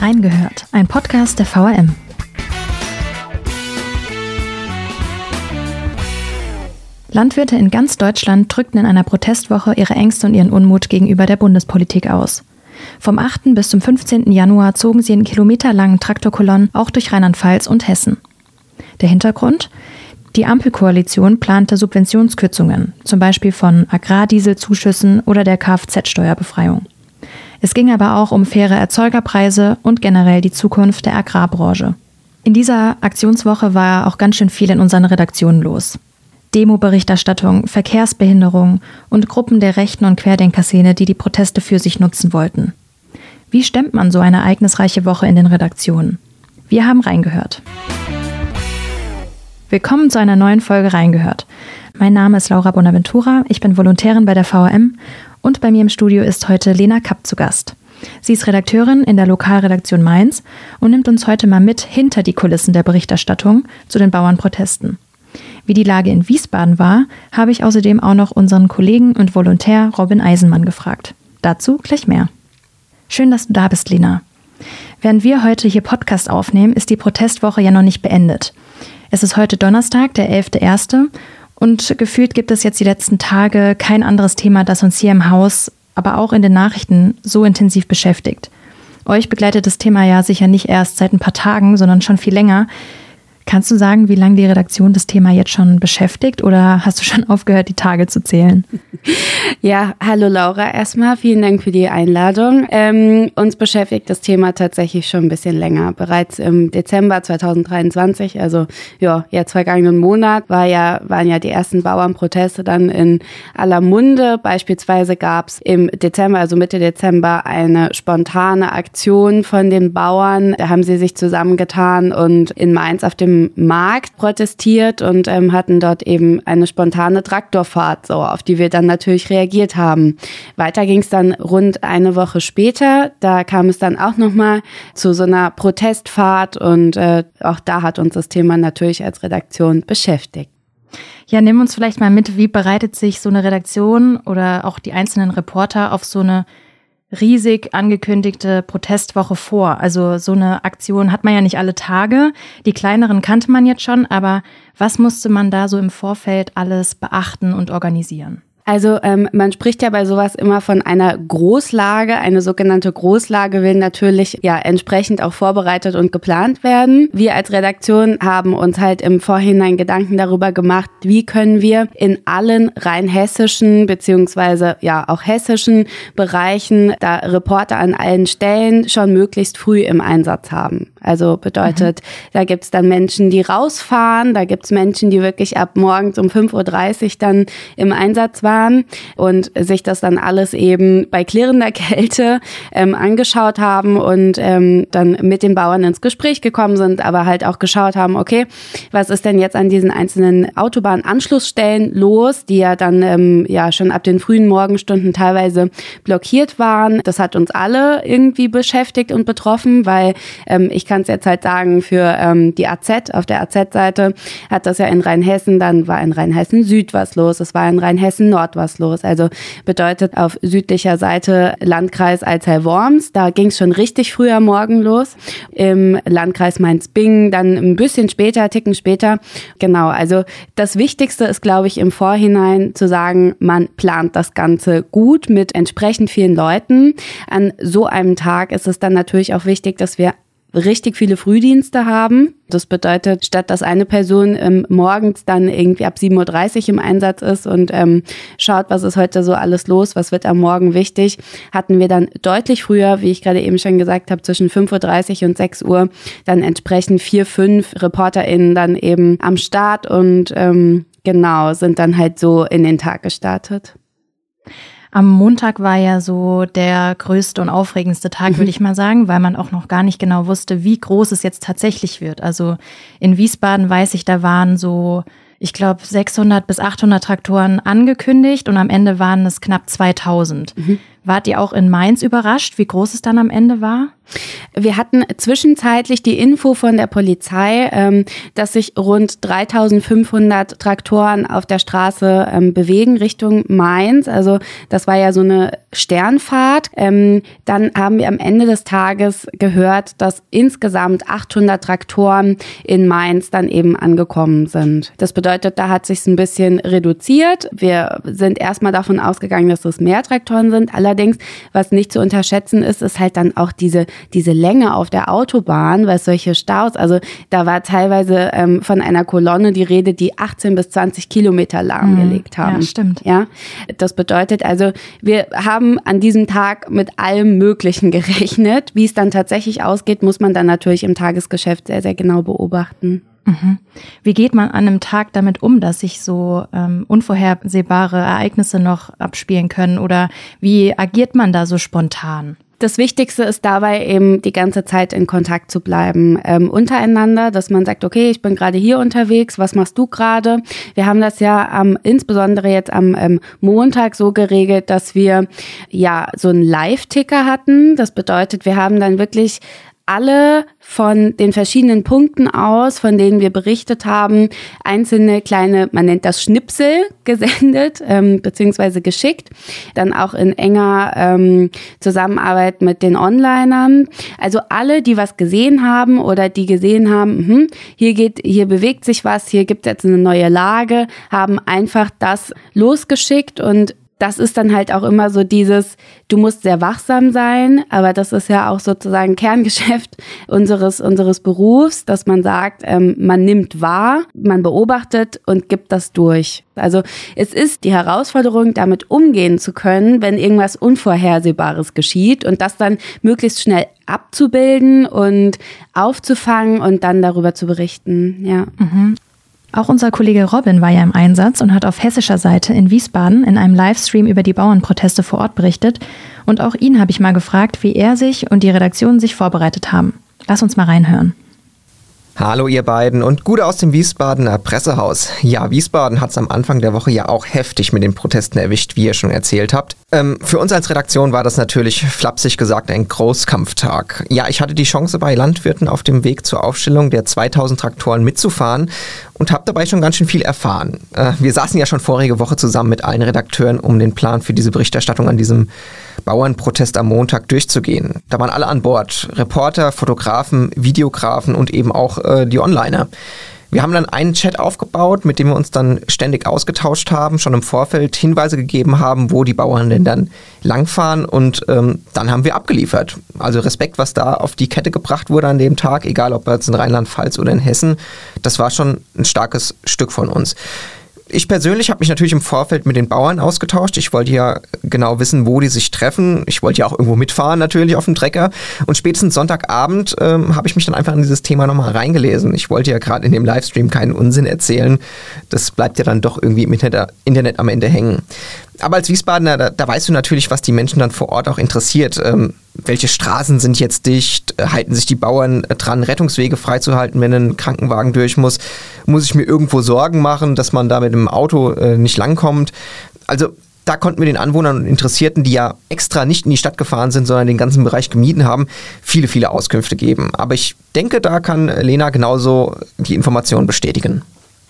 Reingehört, ein Podcast der VRM. Landwirte in ganz Deutschland drückten in einer Protestwoche ihre Ängste und ihren Unmut gegenüber der Bundespolitik aus. Vom 8. bis zum 15. Januar zogen sie in kilometerlangen Traktorkolonnen auch durch Rheinland-Pfalz und Hessen. Der Hintergrund? Die Ampelkoalition plante Subventionskürzungen, zum Beispiel von Agrardieselzuschüssen oder der Kfz-Steuerbefreiung. Es ging aber auch um faire Erzeugerpreise und generell die Zukunft der Agrarbranche. In dieser Aktionswoche war auch ganz schön viel in unseren Redaktionen los. Demo-Berichterstattung, Verkehrsbehinderung und Gruppen der rechten und Querdenkerszene, die die Proteste für sich nutzen wollten. Wie stemmt man so eine ereignisreiche Woche in den Redaktionen? Wir haben reingehört. Willkommen zu einer neuen Folge Reingehört. Mein Name ist Laura Bonaventura, ich bin Volontärin bei der VRM und bei mir im Studio ist heute Lena Kapp zu Gast. Sie ist Redakteurin in der Lokalredaktion Mainz und nimmt uns heute mal mit hinter die Kulissen der Berichterstattung zu den Bauernprotesten. Wie die Lage in Wiesbaden war, habe ich außerdem auch noch unseren Kollegen und Volontär Robin Eisenmann gefragt. Dazu gleich mehr. Schön, dass du da bist, Lena. Während wir heute hier Podcast aufnehmen, ist die Protestwoche ja noch nicht beendet. Es ist heute Donnerstag, der 11.01. Und gefühlt gibt es jetzt die letzten Tage kein anderes Thema, das uns hier im Haus, aber auch in den Nachrichten so intensiv beschäftigt. Euch begleitet das Thema ja sicher nicht erst seit ein paar Tagen, sondern schon viel länger. Kannst du sagen, wie lange die Redaktion das Thema jetzt schon beschäftigt oder hast du schon aufgehört, die Tage zu zählen? Ja, hallo Laura. Erstmal vielen Dank für die Einladung. Ähm, uns beschäftigt das Thema tatsächlich schon ein bisschen länger. Bereits im Dezember 2023, also ja, jetzt vergangenen Monat, war ja, waren ja die ersten Bauernproteste dann in aller Munde. Beispielsweise gab es im Dezember, also Mitte Dezember, eine spontane Aktion von den Bauern. Da haben sie sich zusammengetan und in Mainz auf dem Markt protestiert und ähm, hatten dort eben eine spontane Traktorfahrt, so auf die wir dann natürlich reagiert haben. Weiter ging es dann rund eine Woche später. Da kam es dann auch nochmal zu so einer Protestfahrt und äh, auch da hat uns das Thema natürlich als Redaktion beschäftigt. Ja, nimm uns vielleicht mal mit, wie bereitet sich so eine Redaktion oder auch die einzelnen Reporter auf so eine riesig angekündigte Protestwoche vor. Also so eine Aktion hat man ja nicht alle Tage. Die kleineren kannte man jetzt schon, aber was musste man da so im Vorfeld alles beachten und organisieren? Also ähm, man spricht ja bei sowas immer von einer Großlage. Eine sogenannte Großlage will natürlich ja entsprechend auch vorbereitet und geplant werden. Wir als Redaktion haben uns halt im Vorhinein Gedanken darüber gemacht, wie können wir in allen rein hessischen beziehungsweise ja auch hessischen Bereichen da Reporter an allen Stellen schon möglichst früh im Einsatz haben. Also bedeutet, mhm. da gibt's dann Menschen, die rausfahren, da gibt's Menschen, die wirklich ab morgens um 5.30 Uhr dann im Einsatz waren waren und sich das dann alles eben bei klirrender Kälte ähm, angeschaut haben und ähm, dann mit den Bauern ins Gespräch gekommen sind, aber halt auch geschaut haben, okay, was ist denn jetzt an diesen einzelnen Autobahnanschlussstellen los, die ja dann ähm, ja schon ab den frühen Morgenstunden teilweise blockiert waren. Das hat uns alle irgendwie beschäftigt und betroffen, weil ähm, ich kann es jetzt halt sagen, für ähm, die AZ, auf der AZ-Seite hat das ja in Rheinhessen, dann war in Rheinhessen Süd was los, es war in Rheinhessen Nord was los. Also bedeutet auf südlicher Seite Landkreis Alzey-Worms, da ging es schon richtig früh am Morgen los. Im Landkreis Mainz-Bingen dann ein bisschen später, Ticken später. Genau, also das Wichtigste ist, glaube ich, im Vorhinein zu sagen, man plant das Ganze gut mit entsprechend vielen Leuten. An so einem Tag ist es dann natürlich auch wichtig, dass wir richtig viele Frühdienste haben. Das bedeutet, statt dass eine Person ähm, morgens dann irgendwie ab 7.30 Uhr im Einsatz ist und ähm, schaut, was ist heute so alles los, was wird am Morgen wichtig, hatten wir dann deutlich früher, wie ich gerade eben schon gesagt habe, zwischen 5.30 Uhr und 6 Uhr dann entsprechend vier, fünf ReporterInnen dann eben am Start und ähm, genau, sind dann halt so in den Tag gestartet. Am Montag war ja so der größte und aufregendste Tag, würde mhm. ich mal sagen, weil man auch noch gar nicht genau wusste, wie groß es jetzt tatsächlich wird. Also in Wiesbaden weiß ich, da waren so, ich glaube, 600 bis 800 Traktoren angekündigt und am Ende waren es knapp 2000. Mhm. Wart ihr auch in Mainz überrascht, wie groß es dann am Ende war? Wir hatten zwischenzeitlich die Info von der Polizei, ähm, dass sich rund 3500 Traktoren auf der Straße ähm, bewegen Richtung Mainz. Also das war ja so eine Sternfahrt. Ähm, dann haben wir am Ende des Tages gehört, dass insgesamt 800 Traktoren in Mainz dann eben angekommen sind. Das bedeutet, da hat sich ein bisschen reduziert. Wir sind erstmal davon ausgegangen, dass es mehr Traktoren sind. Allerdings, was nicht zu unterschätzen ist, ist halt dann auch diese diese Länge auf der Autobahn, weil solche Staus, also da war teilweise ähm, von einer Kolonne die Rede, die 18 bis 20 Kilometer lahmgelegt mhm. haben. Ja, stimmt. Ja, das bedeutet also, wir haben an diesem Tag mit allem Möglichen gerechnet. Wie es dann tatsächlich ausgeht, muss man dann natürlich im Tagesgeschäft sehr, sehr genau beobachten. Mhm. Wie geht man an einem Tag damit um, dass sich so ähm, unvorhersehbare Ereignisse noch abspielen können? Oder wie agiert man da so spontan? Das Wichtigste ist dabei eben die ganze Zeit in Kontakt zu bleiben ähm, untereinander, dass man sagt, okay, ich bin gerade hier unterwegs, was machst du gerade? Wir haben das ja am, insbesondere jetzt am ähm, Montag so geregelt, dass wir ja so einen Live-Ticker hatten. Das bedeutet, wir haben dann wirklich alle von den verschiedenen Punkten aus, von denen wir berichtet haben, einzelne kleine, man nennt das Schnipsel, gesendet ähm, bzw. geschickt. Dann auch in enger ähm, Zusammenarbeit mit den Onlinern. Also alle, die was gesehen haben oder die gesehen haben, mh, hier geht, hier bewegt sich was, hier gibt es jetzt eine neue Lage, haben einfach das losgeschickt und das ist dann halt auch immer so dieses, du musst sehr wachsam sein, aber das ist ja auch sozusagen Kerngeschäft unseres, unseres Berufs, dass man sagt, ähm, man nimmt wahr, man beobachtet und gibt das durch. Also es ist die Herausforderung, damit umgehen zu können, wenn irgendwas Unvorhersehbares geschieht und das dann möglichst schnell abzubilden und aufzufangen und dann darüber zu berichten. Ja. Mhm. Auch unser Kollege Robin war ja im Einsatz und hat auf hessischer Seite in Wiesbaden in einem Livestream über die Bauernproteste vor Ort berichtet. Und auch ihn habe ich mal gefragt, wie er sich und die Redaktion sich vorbereitet haben. Lass uns mal reinhören. Hallo ihr beiden und Gute aus dem Wiesbadener Pressehaus. Ja, Wiesbaden hat es am Anfang der Woche ja auch heftig mit den Protesten erwischt, wie ihr schon erzählt habt. Ähm, für uns als Redaktion war das natürlich flapsig gesagt ein Großkampftag. Ja, ich hatte die Chance bei Landwirten auf dem Weg zur Aufstellung der 2000 Traktoren mitzufahren und habe dabei schon ganz schön viel erfahren. Äh, wir saßen ja schon vorige Woche zusammen mit allen Redakteuren, um den Plan für diese Berichterstattung an diesem Bauernprotest am Montag durchzugehen. Da waren alle an Bord. Reporter, Fotografen, Videografen und eben auch äh, die Onliner. Wir haben dann einen Chat aufgebaut, mit dem wir uns dann ständig ausgetauscht haben, schon im Vorfeld Hinweise gegeben haben, wo die Bauern denn dann langfahren und ähm, dann haben wir abgeliefert. Also Respekt, was da auf die Kette gebracht wurde an dem Tag, egal ob jetzt in Rheinland-Pfalz oder in Hessen, das war schon ein starkes Stück von uns ich persönlich habe mich natürlich im Vorfeld mit den Bauern ausgetauscht. Ich wollte ja genau wissen, wo die sich treffen. Ich wollte ja auch irgendwo mitfahren, natürlich auf dem Trecker. Und spätestens Sonntagabend ähm, habe ich mich dann einfach in dieses Thema nochmal reingelesen. Ich wollte ja gerade in dem Livestream keinen Unsinn erzählen. Das bleibt ja dann doch irgendwie im Internet, Internet am Ende hängen aber als Wiesbadener, da, da, weißt du natürlich, was die Menschen dann vor Ort auch interessiert. Ähm, welche Straßen sind jetzt dicht? Halten sich die Bauern dran, Rettungswege freizuhalten, wenn ein Krankenwagen durch muss? Muss ich mir irgendwo Sorgen machen, dass man da mit dem Auto äh, nicht langkommt? Also da konnten wir den Anwohnern und Interessierten, die ja extra nicht in die Stadt gefahren sind, sondern den ganzen Bereich gemieden haben, viele, viele Auskünfte geben. Aber ich denke, da kann Lena genauso die Informationen bestätigen.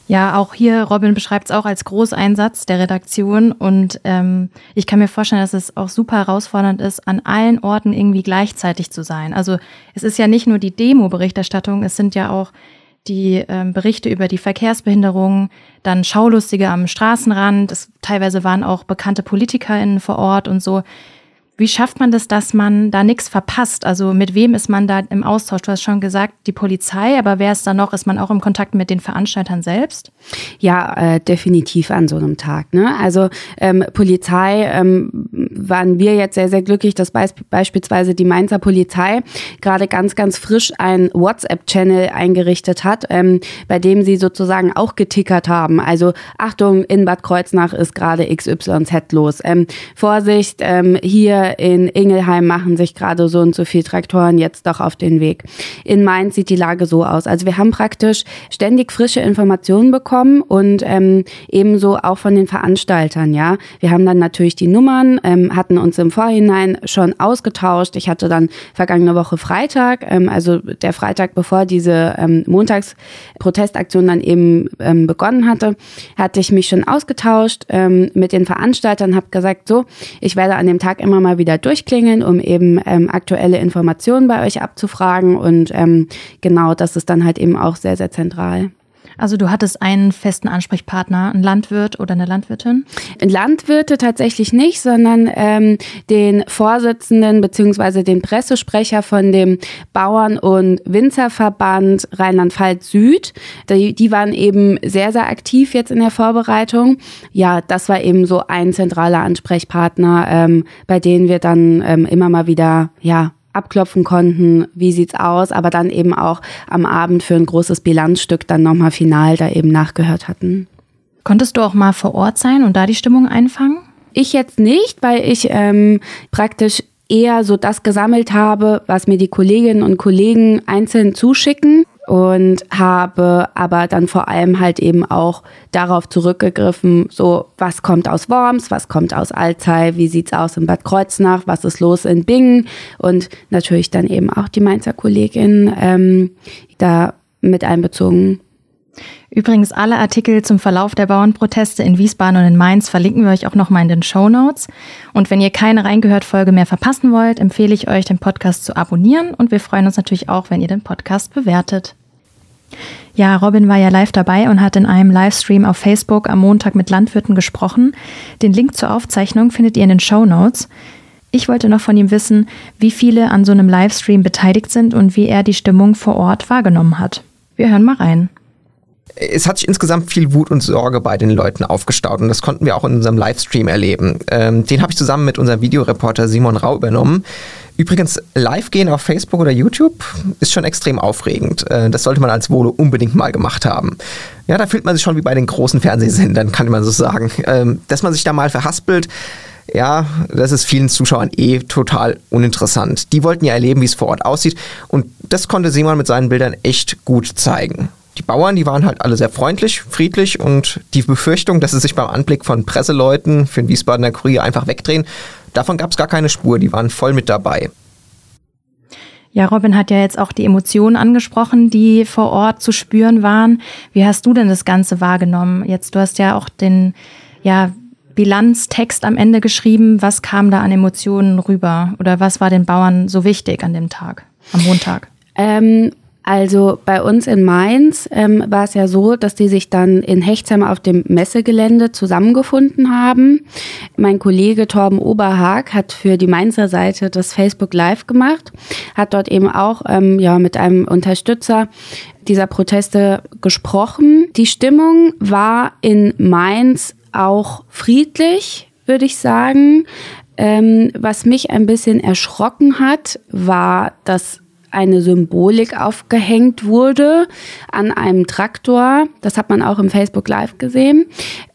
Ja, auch hier, Robin beschreibt es auch als Großeinsatz der Redaktion und ähm, ich kann mir vorstellen, dass es auch super herausfordernd ist, an allen Orten irgendwie gleichzeitig zu sein. Also es ist ja nicht nur die Demo-Berichterstattung, es sind ja auch die ähm, Berichte über die Verkehrsbehinderung, dann Schaulustige am Straßenrand, es, teilweise waren auch bekannte PolitikerInnen vor Ort und so. Wie schafft man das, dass man da nichts verpasst? Also mit wem ist man da im Austausch? Du hast schon gesagt, die Polizei, aber wer ist da noch? Ist man auch im Kontakt mit den Veranstaltern selbst? Ja, äh, definitiv an so einem Tag. Ne? Also ähm, Polizei ähm, waren wir jetzt sehr, sehr glücklich, dass beisp beispielsweise die Mainzer Polizei gerade ganz, ganz frisch ein WhatsApp-Channel eingerichtet hat, ähm, bei dem sie sozusagen auch getickert haben. Also Achtung, in Bad Kreuznach ist gerade XYZ los. Ähm, Vorsicht, ähm, in Ingelheim machen sich gerade so und so viele Traktoren jetzt doch auf den Weg. In Mainz sieht die Lage so aus. Also wir haben praktisch ständig frische Informationen bekommen und ähm, ebenso auch von den Veranstaltern. Ja, wir haben dann natürlich die Nummern, ähm, hatten uns im Vorhinein schon ausgetauscht. Ich hatte dann vergangene Woche Freitag, ähm, also der Freitag bevor diese ähm, Montagsprotestaktion dann eben ähm, begonnen hatte, hatte ich mich schon ausgetauscht ähm, mit den Veranstaltern, habe gesagt, so, ich werde an dem Tag immer mal wieder durchklingeln, um eben ähm, aktuelle Informationen bei euch abzufragen und ähm, genau, das ist dann halt eben auch sehr, sehr zentral. Also du hattest einen festen Ansprechpartner, einen Landwirt oder eine Landwirtin? Landwirte tatsächlich nicht, sondern ähm, den Vorsitzenden beziehungsweise den Pressesprecher von dem Bauern- und Winzerverband Rheinland-Pfalz Süd. Die, die waren eben sehr, sehr aktiv jetzt in der Vorbereitung. Ja, das war eben so ein zentraler Ansprechpartner, ähm, bei denen wir dann ähm, immer mal wieder ja abklopfen konnten, wie sieht's aus, aber dann eben auch am Abend für ein großes Bilanzstück dann nochmal final da eben nachgehört hatten. Konntest du auch mal vor Ort sein und da die Stimmung einfangen? Ich jetzt nicht, weil ich ähm, praktisch eher so das gesammelt habe, was mir die Kolleginnen und Kollegen einzeln zuschicken und habe aber dann vor allem halt eben auch darauf zurückgegriffen, so was kommt aus Worms, was kommt aus Alzey, wie sieht's aus in Bad Kreuznach, was ist los in Bingen und natürlich dann eben auch die Mainzer Kollegin ähm, da mit einbezogen. Übrigens, alle Artikel zum Verlauf der Bauernproteste in Wiesbaden und in Mainz verlinken wir euch auch nochmal in den Show Notes. Und wenn ihr keine Reingehört-Folge mehr verpassen wollt, empfehle ich euch, den Podcast zu abonnieren. Und wir freuen uns natürlich auch, wenn ihr den Podcast bewertet. Ja, Robin war ja live dabei und hat in einem Livestream auf Facebook am Montag mit Landwirten gesprochen. Den Link zur Aufzeichnung findet ihr in den Show Notes. Ich wollte noch von ihm wissen, wie viele an so einem Livestream beteiligt sind und wie er die Stimmung vor Ort wahrgenommen hat. Wir hören mal rein. Es hat sich insgesamt viel Wut und Sorge bei den Leuten aufgestaut und das konnten wir auch in unserem Livestream erleben. Ähm, den habe ich zusammen mit unserem Videoreporter Simon Rau übernommen. Übrigens, live gehen auf Facebook oder YouTube ist schon extrem aufregend. Äh, das sollte man als Volo unbedingt mal gemacht haben. Ja, da fühlt man sich schon wie bei den großen Fernsehsendern, kann man so sagen. Ähm, dass man sich da mal verhaspelt, ja, das ist vielen Zuschauern eh total uninteressant. Die wollten ja erleben, wie es vor Ort aussieht und das konnte Simon mit seinen Bildern echt gut zeigen. Die Bauern, die waren halt alle sehr freundlich, friedlich und die Befürchtung, dass sie sich beim Anblick von Presseleuten für den Wiesbadener Kurier einfach wegdrehen, Davon gab es gar keine Spur, die waren voll mit dabei. Ja, Robin hat ja jetzt auch die Emotionen angesprochen, die vor Ort zu spüren waren. Wie hast du denn das Ganze wahrgenommen? Jetzt, du hast ja auch den ja, Bilanztext am Ende geschrieben. Was kam da an Emotionen rüber? Oder was war den Bauern so wichtig an dem Tag, am Montag? Ähm, also bei uns in Mainz ähm, war es ja so, dass die sich dann in Hechtsheim auf dem Messegelände zusammengefunden haben. Mein Kollege Torben Oberhag hat für die Mainzer Seite das Facebook Live gemacht, hat dort eben auch ähm, ja, mit einem Unterstützer dieser Proteste gesprochen. Die Stimmung war in Mainz auch friedlich, würde ich sagen. Ähm, was mich ein bisschen erschrocken hat, war, dass eine Symbolik aufgehängt wurde an einem Traktor. Das hat man auch im Facebook Live gesehen.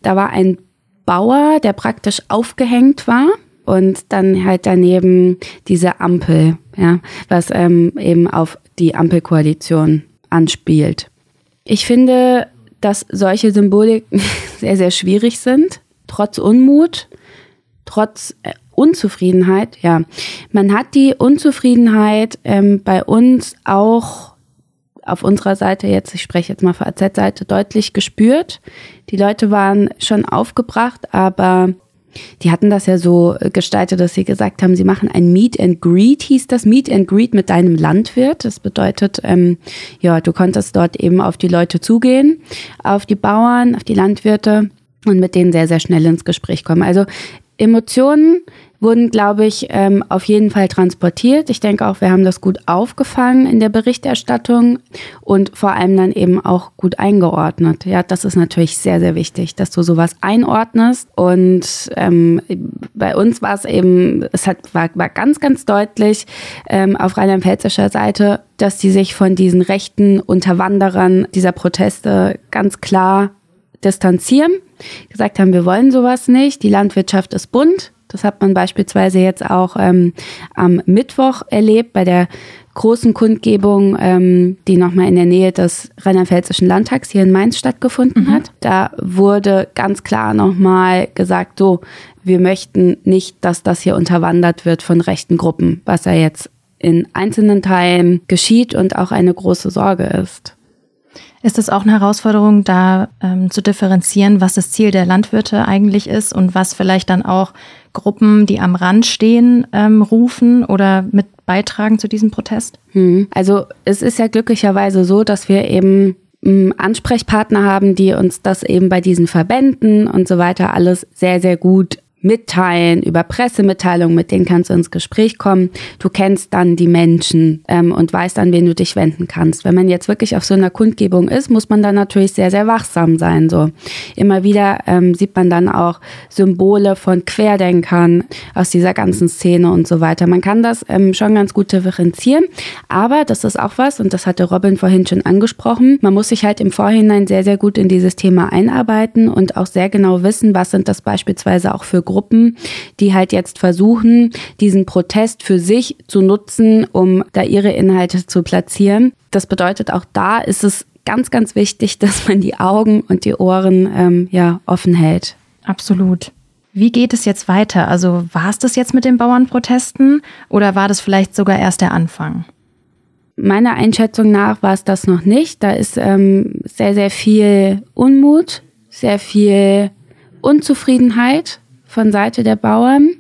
Da war ein Bauer, der praktisch aufgehängt war und dann halt daneben diese Ampel, ja, was ähm, eben auf die Ampelkoalition anspielt. Ich finde, dass solche Symbolik sehr, sehr schwierig sind, trotz Unmut, trotz äh, Unzufriedenheit, ja. Man hat die Unzufriedenheit ähm, bei uns auch auf unserer Seite jetzt, ich spreche jetzt mal für AZ-Seite, deutlich gespürt. Die Leute waren schon aufgebracht, aber die hatten das ja so gestaltet, dass sie gesagt haben, sie machen ein Meet and Greet, hieß das Meet and Greet mit deinem Landwirt. Das bedeutet, ähm, ja, du konntest dort eben auf die Leute zugehen, auf die Bauern, auf die Landwirte und mit denen sehr, sehr schnell ins Gespräch kommen. Also Emotionen wurden, glaube ich, ähm, auf jeden Fall transportiert. Ich denke auch, wir haben das gut aufgefangen in der Berichterstattung und vor allem dann eben auch gut eingeordnet. Ja, das ist natürlich sehr, sehr wichtig, dass du sowas einordnest. Und ähm, bei uns war es eben, es hat, war, war ganz, ganz deutlich ähm, auf rheinland-pfälzischer Seite, dass die sich von diesen rechten Unterwanderern dieser Proteste ganz klar distanzieren, gesagt haben, wir wollen sowas nicht, die Landwirtschaft ist bunt, Das hat man beispielsweise jetzt auch ähm, am Mittwoch erlebt bei der großen Kundgebung, ähm, die nochmal in der Nähe des Rheinland-Pfälzischen Landtags hier in Mainz stattgefunden mhm. hat. Da wurde ganz klar nochmal gesagt, so, wir möchten nicht, dass das hier unterwandert wird von rechten Gruppen, was ja jetzt in einzelnen Teilen geschieht und auch eine große Sorge ist. Ist es auch eine Herausforderung, da ähm, zu differenzieren, was das Ziel der Landwirte eigentlich ist und was vielleicht dann auch Gruppen, die am Rand stehen, ähm, rufen oder mit beitragen zu diesem Protest? Hm. Also es ist ja glücklicherweise so, dass wir eben hm, Ansprechpartner haben, die uns das eben bei diesen Verbänden und so weiter alles sehr, sehr gut mitteilen, über Pressemitteilungen, mit denen kannst du ins Gespräch kommen. Du kennst dann die Menschen ähm, und weißt, an wen du dich wenden kannst. Wenn man jetzt wirklich auf so einer Kundgebung ist, muss man dann natürlich sehr, sehr wachsam sein. So immer wieder ähm, sieht man dann auch Symbole von Querdenkern aus dieser ganzen Szene und so weiter. Man kann das ähm, schon ganz gut differenzieren, aber das ist auch was und das hatte Robin vorhin schon angesprochen. Man muss sich halt im Vorhinein sehr, sehr gut in dieses Thema einarbeiten und auch sehr genau wissen, was sind das beispielsweise auch für Gruppen, die halt jetzt versuchen, diesen Protest für sich zu nutzen, um da ihre Inhalte zu platzieren. Das bedeutet, auch da ist es ganz, ganz wichtig, dass man die Augen und die Ohren ähm, ja offen hält. Absolut. Wie geht es jetzt weiter? Also war es das jetzt mit den Bauernprotesten oder war das vielleicht sogar erst der Anfang? Meiner Einschätzung nach war es das noch nicht. Da ist ähm, sehr, sehr viel Unmut, sehr viel Unzufriedenheit von Seite der Bauern.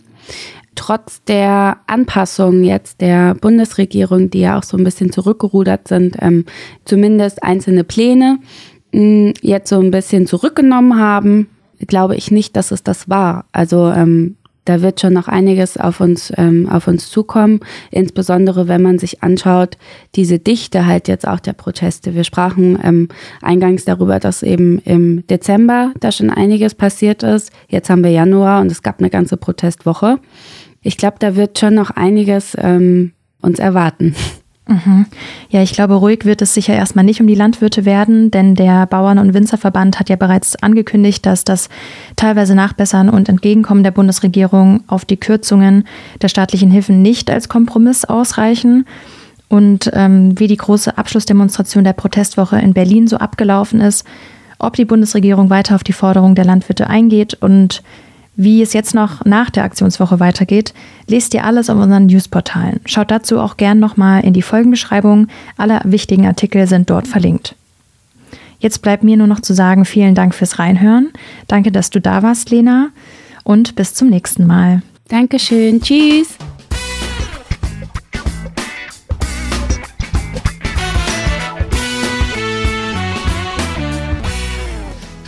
Trotz der Anpassungen jetzt der Bundesregierung, die ja auch so ein bisschen zurückgerudert sind, ähm, zumindest einzelne Pläne mh, mm, jetzt so ein bisschen zurückgenommen haben, glaube ich nicht, dass es das war. Also ähm, da wird schon noch einiges auf uns, ähm, auf uns zukommen, insbesondere wenn man sich anschaut, diese Dichte halt jetzt auch der Proteste. Wir sprachen ähm, eingangs darüber, dass eben im Dezember da schon einiges passiert ist. Jetzt haben wir Januar und es gab eine ganze Protestwoche. Ich glaube, da wird schon noch einiges ähm, uns erwarten. Mhm. Ja, ich glaube, ruhig wird es sicher erstmal nicht um die Landwirte werden, denn der Bauern- und Winzerverband hat ja bereits angekündigt, dass das teilweise Nachbessern und Entgegenkommen der Bundesregierung auf die Kürzungen der staatlichen Hilfen nicht als Kompromiss ausreichen. Und ähm, wie die große Abschlussdemonstration der Protestwoche in Berlin so abgelaufen ist, ob die Bundesregierung weiter auf die Forderung der Landwirte eingeht und wie es jetzt noch nach der Aktionswoche weitergeht, lest ihr alles auf unseren Newsportalen. Schaut dazu auch gern nochmal in die Folgenbeschreibung. Alle wichtigen Artikel sind dort verlinkt. Jetzt bleibt mir nur noch zu sagen, vielen Dank fürs Reinhören. Danke, dass du da warst, Lena. Und bis zum nächsten Mal. Dankeschön. Tschüss.